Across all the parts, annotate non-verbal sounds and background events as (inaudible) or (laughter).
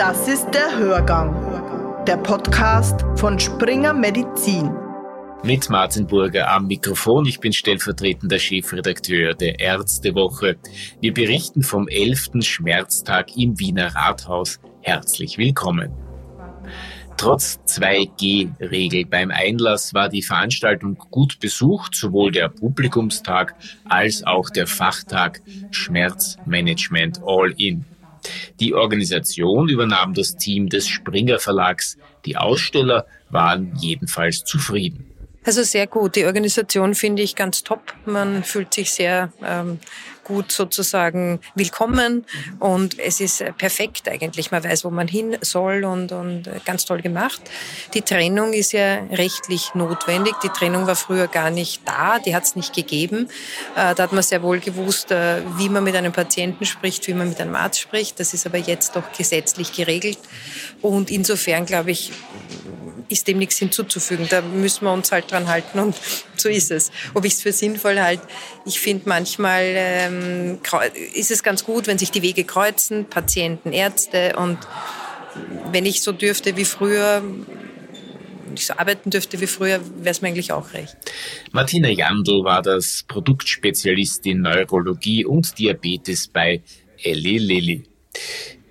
Das ist der Hörgang, der Podcast von Springer Medizin. Mit Martin Burger am Mikrofon. Ich bin stellvertretender Chefredakteur der Ärztewoche. Wir berichten vom 11. Schmerztag im Wiener Rathaus. Herzlich willkommen. Trotz 2G-Regel beim Einlass war die Veranstaltung gut besucht, sowohl der Publikumstag als auch der Fachtag Schmerzmanagement All-In. Die Organisation übernahm das Team des Springer Verlags. Die Aussteller waren jedenfalls zufrieden. Also sehr gut. Die Organisation finde ich ganz top. Man fühlt sich sehr ähm, gut sozusagen willkommen und es ist perfekt eigentlich. Man weiß, wo man hin soll und, und ganz toll gemacht. Die Trennung ist ja rechtlich notwendig. Die Trennung war früher gar nicht da, die hat es nicht gegeben. Äh, da hat man sehr wohl gewusst, äh, wie man mit einem Patienten spricht, wie man mit einem Arzt spricht. Das ist aber jetzt doch gesetzlich geregelt und insofern glaube ich, ist dem nichts hinzuzufügen. Da müssen wir uns halt dran halten und (laughs) so ist es. Ob ich es für sinnvoll halte, ich finde manchmal ähm, ist es ganz gut, wenn sich die Wege kreuzen, Patienten, Ärzte und wenn ich so dürfte wie früher, ich so arbeiten dürfte wie früher, wäre es mir eigentlich auch recht. Martina Jandl war das Produktspezialistin Neurologie und Diabetes bei Eli Lilly.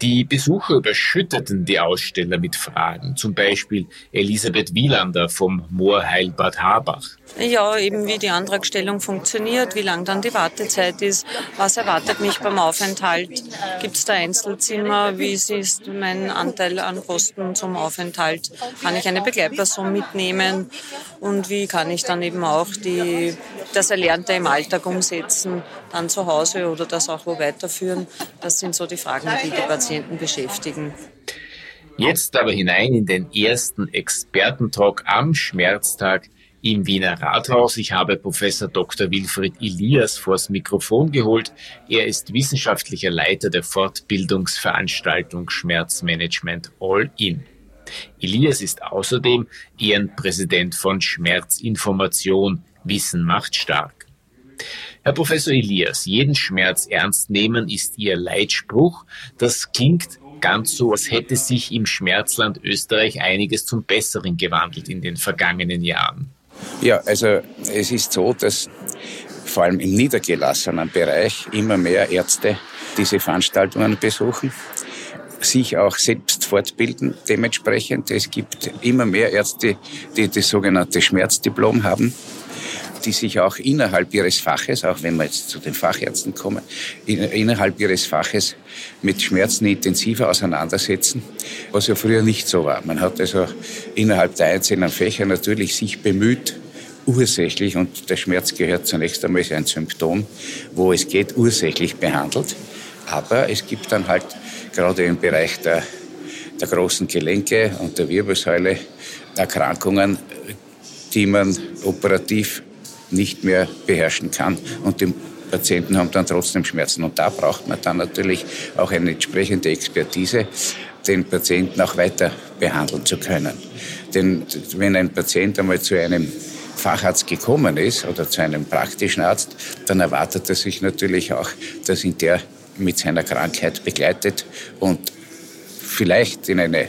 Die Besucher überschütteten die Aussteller mit Fragen, zum Beispiel Elisabeth Wielander vom Moorheilbad Habach. Ja, eben wie die Antragstellung funktioniert, wie lang dann die Wartezeit ist, was erwartet mich beim Aufenthalt, gibt es da Einzelzimmer, wie ist mein Anteil an Kosten zum Aufenthalt, kann ich eine Begleitperson mitnehmen? Und wie kann ich dann eben auch die, das Erlernte im Alltag umsetzen, dann zu Hause oder das auch wo weiterführen. Das sind so die Fragen, die die Patienten beschäftigen. Jetzt aber hinein in den ersten Expertentalk am Schmerztag im Wiener Rathaus. Ich habe Professor Dr. Wilfried Elias vors Mikrofon geholt. Er ist wissenschaftlicher Leiter der Fortbildungsveranstaltung Schmerzmanagement All In. Elias ist außerdem Ehrenpräsident von Schmerzinformation Wissen macht stark. Herr Professor Elias, jeden Schmerz ernst nehmen ist Ihr Leitspruch. Das klingt ganz so, als hätte sich im Schmerzland Österreich einiges zum Besseren gewandelt in den vergangenen Jahren. Ja, also es ist so, dass vor allem im niedergelassenen Bereich immer mehr Ärzte diese Veranstaltungen besuchen, sich auch selbst fortbilden dementsprechend. Es gibt immer mehr Ärzte, die das sogenannte Schmerzdiplom haben die sich auch innerhalb ihres Faches, auch wenn wir jetzt zu den Fachärzten kommen, innerhalb ihres Faches mit Schmerzen intensiver auseinandersetzen, was ja früher nicht so war. Man hat also innerhalb der einzelnen Fächer natürlich sich bemüht, ursächlich, und der Schmerz gehört zunächst einmal ein Symptom, wo es geht, ursächlich behandelt. Aber es gibt dann halt gerade im Bereich der, der großen Gelenke und der Wirbelsäule Erkrankungen, die man operativ nicht mehr beherrschen kann. Und die Patienten haben dann trotzdem Schmerzen. Und da braucht man dann natürlich auch eine entsprechende Expertise, den Patienten auch weiter behandeln zu können. Denn wenn ein Patient einmal zu einem Facharzt gekommen ist oder zu einem praktischen Arzt, dann erwartet er sich natürlich auch, dass ihn der mit seiner Krankheit begleitet und vielleicht in eine,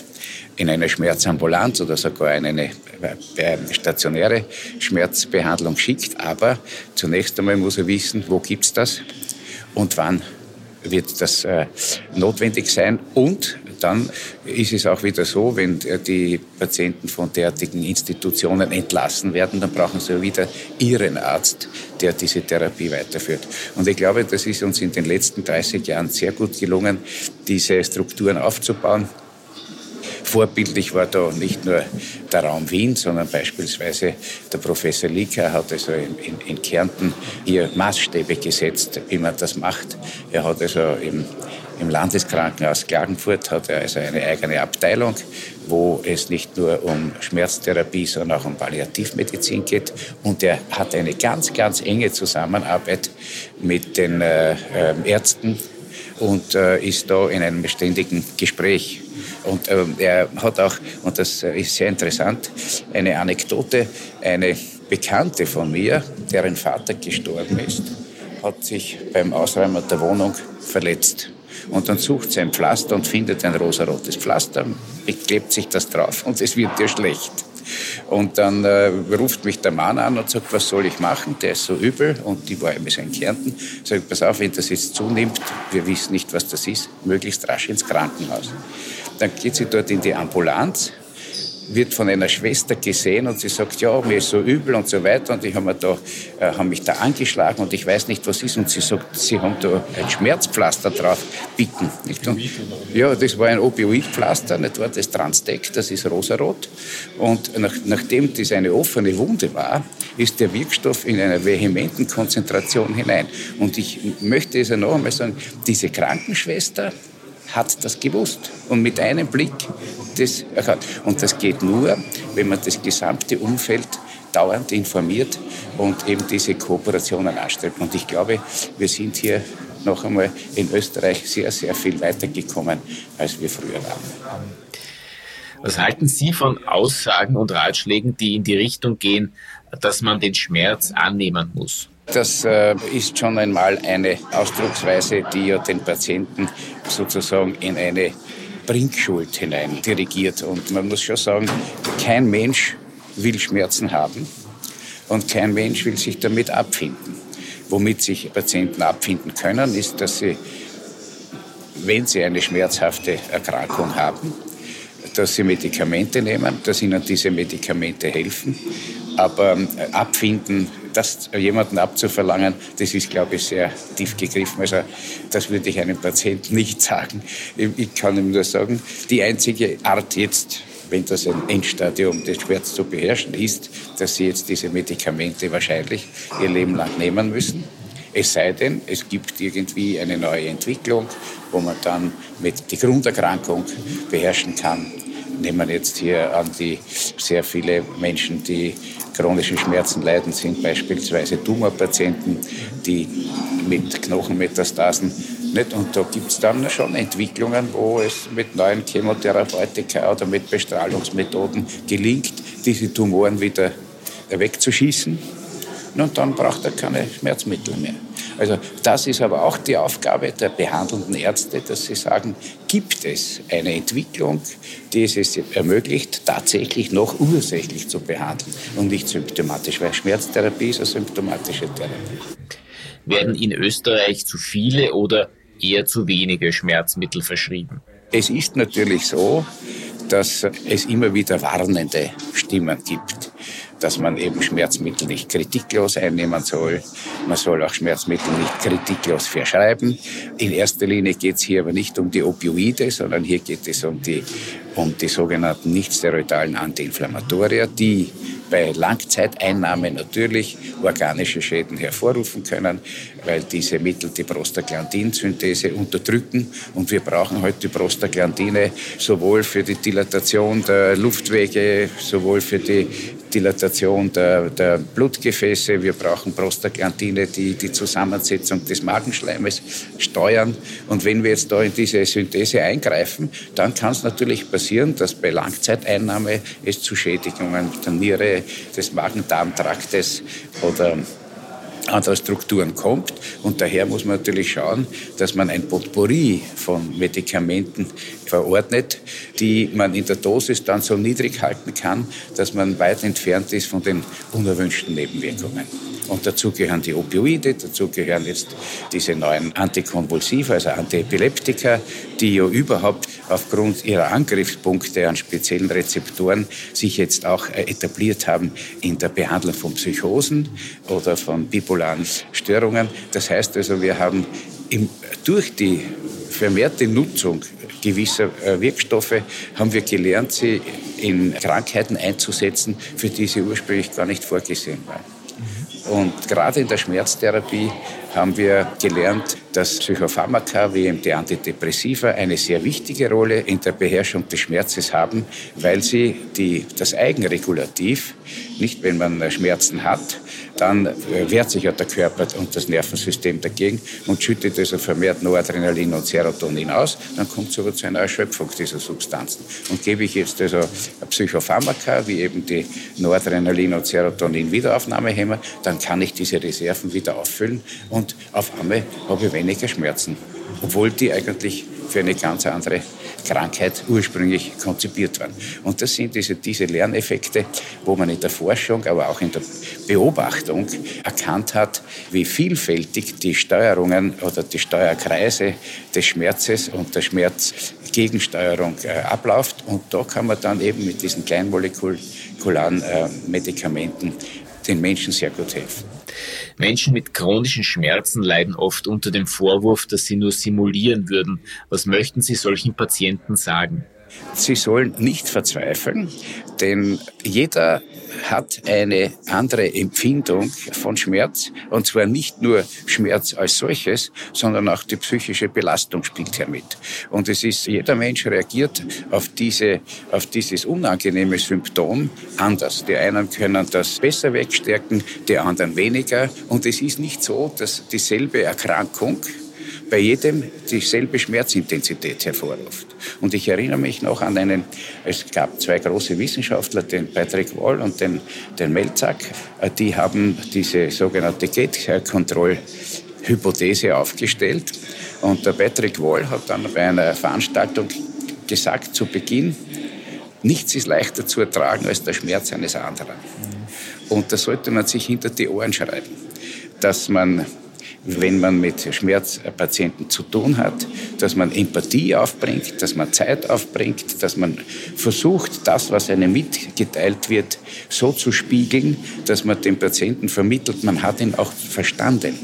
in eine Schmerzambulanz oder sogar in eine stationäre Schmerzbehandlung schickt. Aber zunächst einmal muss er wissen, wo gibt es das und wann wird das äh, notwendig sein. Und dann ist es auch wieder so, wenn die Patienten von derartigen Institutionen entlassen werden, dann brauchen sie wieder ihren Arzt, der diese Therapie weiterführt. Und ich glaube, das ist uns in den letzten 30 Jahren sehr gut gelungen, diese Strukturen aufzubauen. Vorbildlich war da nicht nur der Raum Wien, sondern beispielsweise der Professor Lieker hat also in, in, in Kärnten hier Maßstäbe gesetzt, wie man das macht. Er hat also im, im Landeskrankenhaus Klagenfurt hat er also eine eigene Abteilung, wo es nicht nur um Schmerztherapie, sondern auch um Palliativmedizin geht. Und er hat eine ganz, ganz enge Zusammenarbeit mit den äh, ähm, Ärzten und äh, ist da in einem ständigen Gespräch. Und äh, er hat auch, und das ist sehr interessant, eine Anekdote, eine Bekannte von mir, deren Vater gestorben ist, hat sich beim Ausräumen der Wohnung verletzt. Und dann sucht sie ein Pflaster und findet ein rosarotes Pflaster, beklebt sich das drauf und es wird ihr schlecht. Und dann äh, ruft mich der Mann an und sagt, was soll ich machen? Der ist so übel und die war immer so in Kärnten. Sagt, pass auf, wenn das jetzt zunimmt, wir wissen nicht, was das ist, möglichst rasch ins Krankenhaus. Dann geht sie dort in die Ambulanz wird von einer Schwester gesehen und sie sagt, ja, mir ist so übel und so weiter und ich habe da, äh, hab mich da angeschlagen und ich weiß nicht, was ist und sie sagt, sie haben da ein Schmerzpflaster drauf bieten. Nicht? Und, ja, das war ein Opioidpflaster, nicht wahr? das Transdeck, das ist rosarot und nach, nachdem das eine offene Wunde war, ist der Wirkstoff in einer vehementen Konzentration hinein. Und ich möchte es ja noch einmal sagen, diese Krankenschwester hat das gewusst und mit einem Blick das erkannt. Und das geht nur, wenn man das gesamte Umfeld dauernd informiert und eben diese Kooperationen anstrebt. Und ich glaube, wir sind hier noch einmal in Österreich sehr, sehr viel weitergekommen, als wir früher waren. Was halten Sie von Aussagen und Ratschlägen, die in die Richtung gehen, dass man den Schmerz annehmen muss? Das äh, ist schon einmal eine Ausdrucksweise, die ja den Patienten sozusagen in eine Bringschuld hinein dirigiert. Und man muss schon sagen, kein Mensch will Schmerzen haben und kein Mensch will sich damit abfinden. Womit sich Patienten abfinden können, ist, dass sie, wenn sie eine schmerzhafte Erkrankung haben, dass sie Medikamente nehmen, dass ihnen diese Medikamente helfen. Aber äh, abfinden das jemanden abzuverlangen, das ist, glaube ich, sehr tief gegriffen. Also das würde ich einem Patienten (laughs) nicht sagen. Ich kann ihm nur sagen, die einzige Art jetzt, wenn das ein Endstadium des Schmerz zu beherrschen ist, dass sie jetzt diese Medikamente wahrscheinlich ihr Leben lang nehmen müssen. Es sei denn, es gibt irgendwie eine neue Entwicklung, wo man dann mit die Grunderkrankung beherrschen kann. Nehmen wir jetzt hier an die sehr viele Menschen, die chronischen Schmerzen leiden, sind beispielsweise Tumorpatienten, die mit Knochenmetastasen nicht? Und da gibt es dann schon Entwicklungen, wo es mit neuen Chemotherapeutika oder mit Bestrahlungsmethoden gelingt, diese Tumoren wieder wegzuschießen. Und dann braucht er keine Schmerzmittel mehr. Also das ist aber auch die Aufgabe der behandelnden Ärzte, dass sie sagen, gibt es eine Entwicklung, die es ermöglicht, tatsächlich noch ursächlich zu behandeln und nicht symptomatisch, weil Schmerztherapie ist eine symptomatische Therapie. Werden in Österreich zu viele oder eher zu wenige Schmerzmittel verschrieben? Es ist natürlich so, dass es immer wieder warnende Stimmen gibt dass man eben Schmerzmittel nicht kritiklos einnehmen soll. Man soll auch Schmerzmittel nicht kritiklos verschreiben. In erster Linie geht es hier aber nicht um die Opioide, sondern hier geht es um die, um die sogenannten nicht-steroidalen Antiinflammatoria, die bei Langzeiteinnahme natürlich organische Schäden hervorrufen können, weil diese Mittel die Prostaglandinsynthese unterdrücken. Und wir brauchen heute die Prostaglandine sowohl für die Dilatation der Luftwege, sowohl für die Dilatation der, der Blutgefäße. Wir brauchen Prostaglandine, die die Zusammensetzung des Magenschleimes steuern. Und wenn wir jetzt da in diese Synthese eingreifen, dann kann es natürlich passieren, dass bei Langzeiteinnahme es zu Schädigungen der Niere, des Magen-Darm-Traktes oder anderer Strukturen kommt. Und daher muss man natürlich schauen, dass man ein Potpourri von Medikamenten verordnet, die man in der Dosis dann so niedrig halten kann, dass man weit entfernt ist von den unerwünschten Nebenwirkungen. Und dazu gehören die Opioide, dazu gehören jetzt diese neuen Antikonvulsiva, also Antiepileptika, die ja überhaupt aufgrund ihrer Angriffspunkte an speziellen Rezeptoren sich jetzt auch äh, etabliert haben in der Behandlung von Psychosen oder von bipolaren Störungen. Das heißt also, wir haben im, durch die vermehrte Nutzung gewisser äh, Wirkstoffe haben wir gelernt, sie in Krankheiten einzusetzen, für die sie ursprünglich gar nicht vorgesehen waren. Und gerade in der Schmerztherapie haben wir gelernt, dass Psychopharmaka wie eben die Antidepressiva eine sehr wichtige Rolle in der Beherrschung des Schmerzes haben, weil sie die, das Eigenregulativ, nicht wenn man Schmerzen hat, dann äh, wehrt sich ja der Körper und das Nervensystem dagegen und schüttet also vermehrt Noradrenalin und Serotonin aus. Dann kommt es aber zu einer Erschöpfung dieser Substanzen. Und gebe ich jetzt also Psychopharmaka, wie eben die Noradrenalin und Serotonin Wiederaufnahmehämmer, dann kann ich diese Reserven wieder auffüllen und auf einmal habe ich weniger Schmerzen. obwohl die eigentlich für eine ganz andere Krankheit ursprünglich konzipiert waren. Und das sind diese, diese Lerneffekte, wo man in der Forschung, aber auch in der Beobachtung erkannt hat, wie vielfältig die Steuerungen oder die Steuerkreise des Schmerzes und der Schmerzgegensteuerung äh, abläuft. Und da kann man dann eben mit diesen kleinmolekularen äh, Medikamenten den Menschen sehr gut helfen. Menschen mit chronischen Schmerzen leiden oft unter dem Vorwurf, dass sie nur simulieren würden. Was möchten Sie solchen Patienten sagen? Sie sollen nicht verzweifeln, denn jeder hat eine andere Empfindung von Schmerz. Und zwar nicht nur Schmerz als solches, sondern auch die psychische Belastung spielt hier mit. Und es ist, jeder Mensch reagiert auf diese, auf dieses unangenehme Symptom anders. Die einen können das besser wegstärken, die anderen weniger. Und es ist nicht so, dass dieselbe Erkrankung bei jedem dieselbe Schmerzintensität hervorruft. Und ich erinnere mich noch an einen, es gab zwei große Wissenschaftler, den Patrick Wall und den, den Melzack, die haben diese sogenannte Gate-Control-Hypothese aufgestellt. Und der Patrick Wall hat dann bei einer Veranstaltung gesagt zu Beginn, nichts ist leichter zu ertragen als der Schmerz eines anderen. Und da sollte man sich hinter die Ohren schreiben, dass man wenn man mit Schmerzpatienten zu tun hat, dass man Empathie aufbringt, dass man Zeit aufbringt, dass man versucht, das, was einem mitgeteilt wird, so zu spiegeln, dass man dem Patienten vermittelt, man hat ihn auch verstanden.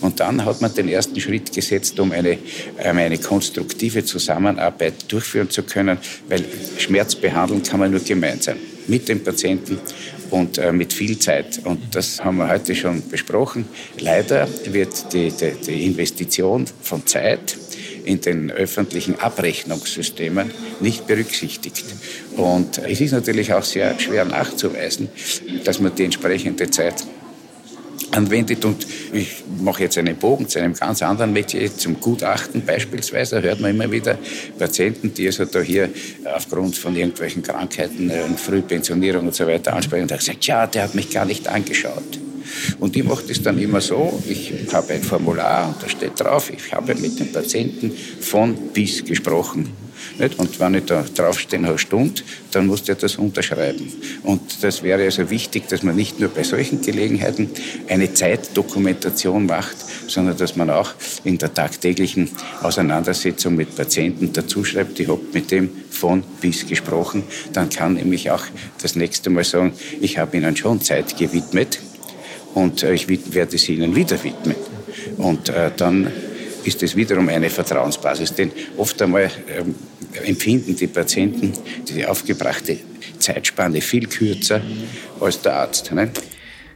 Und dann hat man den ersten Schritt gesetzt, um eine, um eine konstruktive Zusammenarbeit durchführen zu können, weil Schmerz behandeln kann man nur gemeinsam mit dem Patienten und äh, mit viel Zeit. Und das haben wir heute schon besprochen. Leider wird die, die, die Investition von Zeit in den öffentlichen Abrechnungssystemen nicht berücksichtigt. Und es ist natürlich auch sehr schwer nachzuweisen, dass man die entsprechende Zeit anwendet. Und ich mache jetzt einen Bogen zu einem ganz anderen Metier, zum Gutachten beispielsweise. Da hört man immer wieder Patienten, die also da hier aufgrund von irgendwelchen Krankheiten, äh, Frühpensionierung und so weiter ansprechen und sagen, ja, der hat mich gar nicht angeschaut. Und ich mache das dann immer so, ich habe ein Formular und da steht drauf, ich habe mit dem Patienten von bis gesprochen. Nicht? Und wenn ich da draufstehen habe, Stunde, dann muss der das unterschreiben. Und das wäre also wichtig, dass man nicht nur bei solchen Gelegenheiten eine Zeitdokumentation macht, sondern dass man auch in der tagtäglichen Auseinandersetzung mit Patienten dazu schreibt, ich habe mit dem von bis gesprochen. Dann kann nämlich auch das nächste Mal sagen, ich habe Ihnen schon Zeit gewidmet und äh, ich werde es Ihnen wieder widmen. Und äh, dann ist es wiederum eine Vertrauensbasis. Denn oft einmal ähm, empfinden die Patienten die aufgebrachte Zeitspanne viel kürzer als der Arzt. Ne?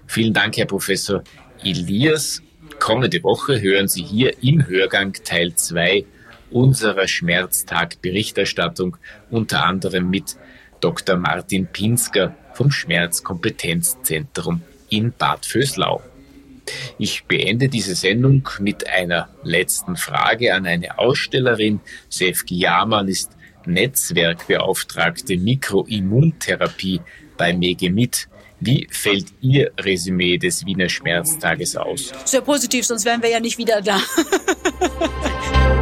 Vielen Dank, Herr Professor Elias. Kommende Woche hören Sie hier im Hörgang Teil 2 unserer Schmerztag-Berichterstattung, unter anderem mit Dr. Martin Pinsker vom Schmerzkompetenzzentrum in Bad Vöslau. Ich beende diese Sendung mit einer letzten Frage an eine Ausstellerin. Sefki Jaman ist Netzwerkbeauftragte Mikroimmuntherapie bei Megemit. Wie fällt Ihr Resümee des Wiener Schmerztages aus? Sehr positiv, sonst wären wir ja nicht wieder da. (laughs)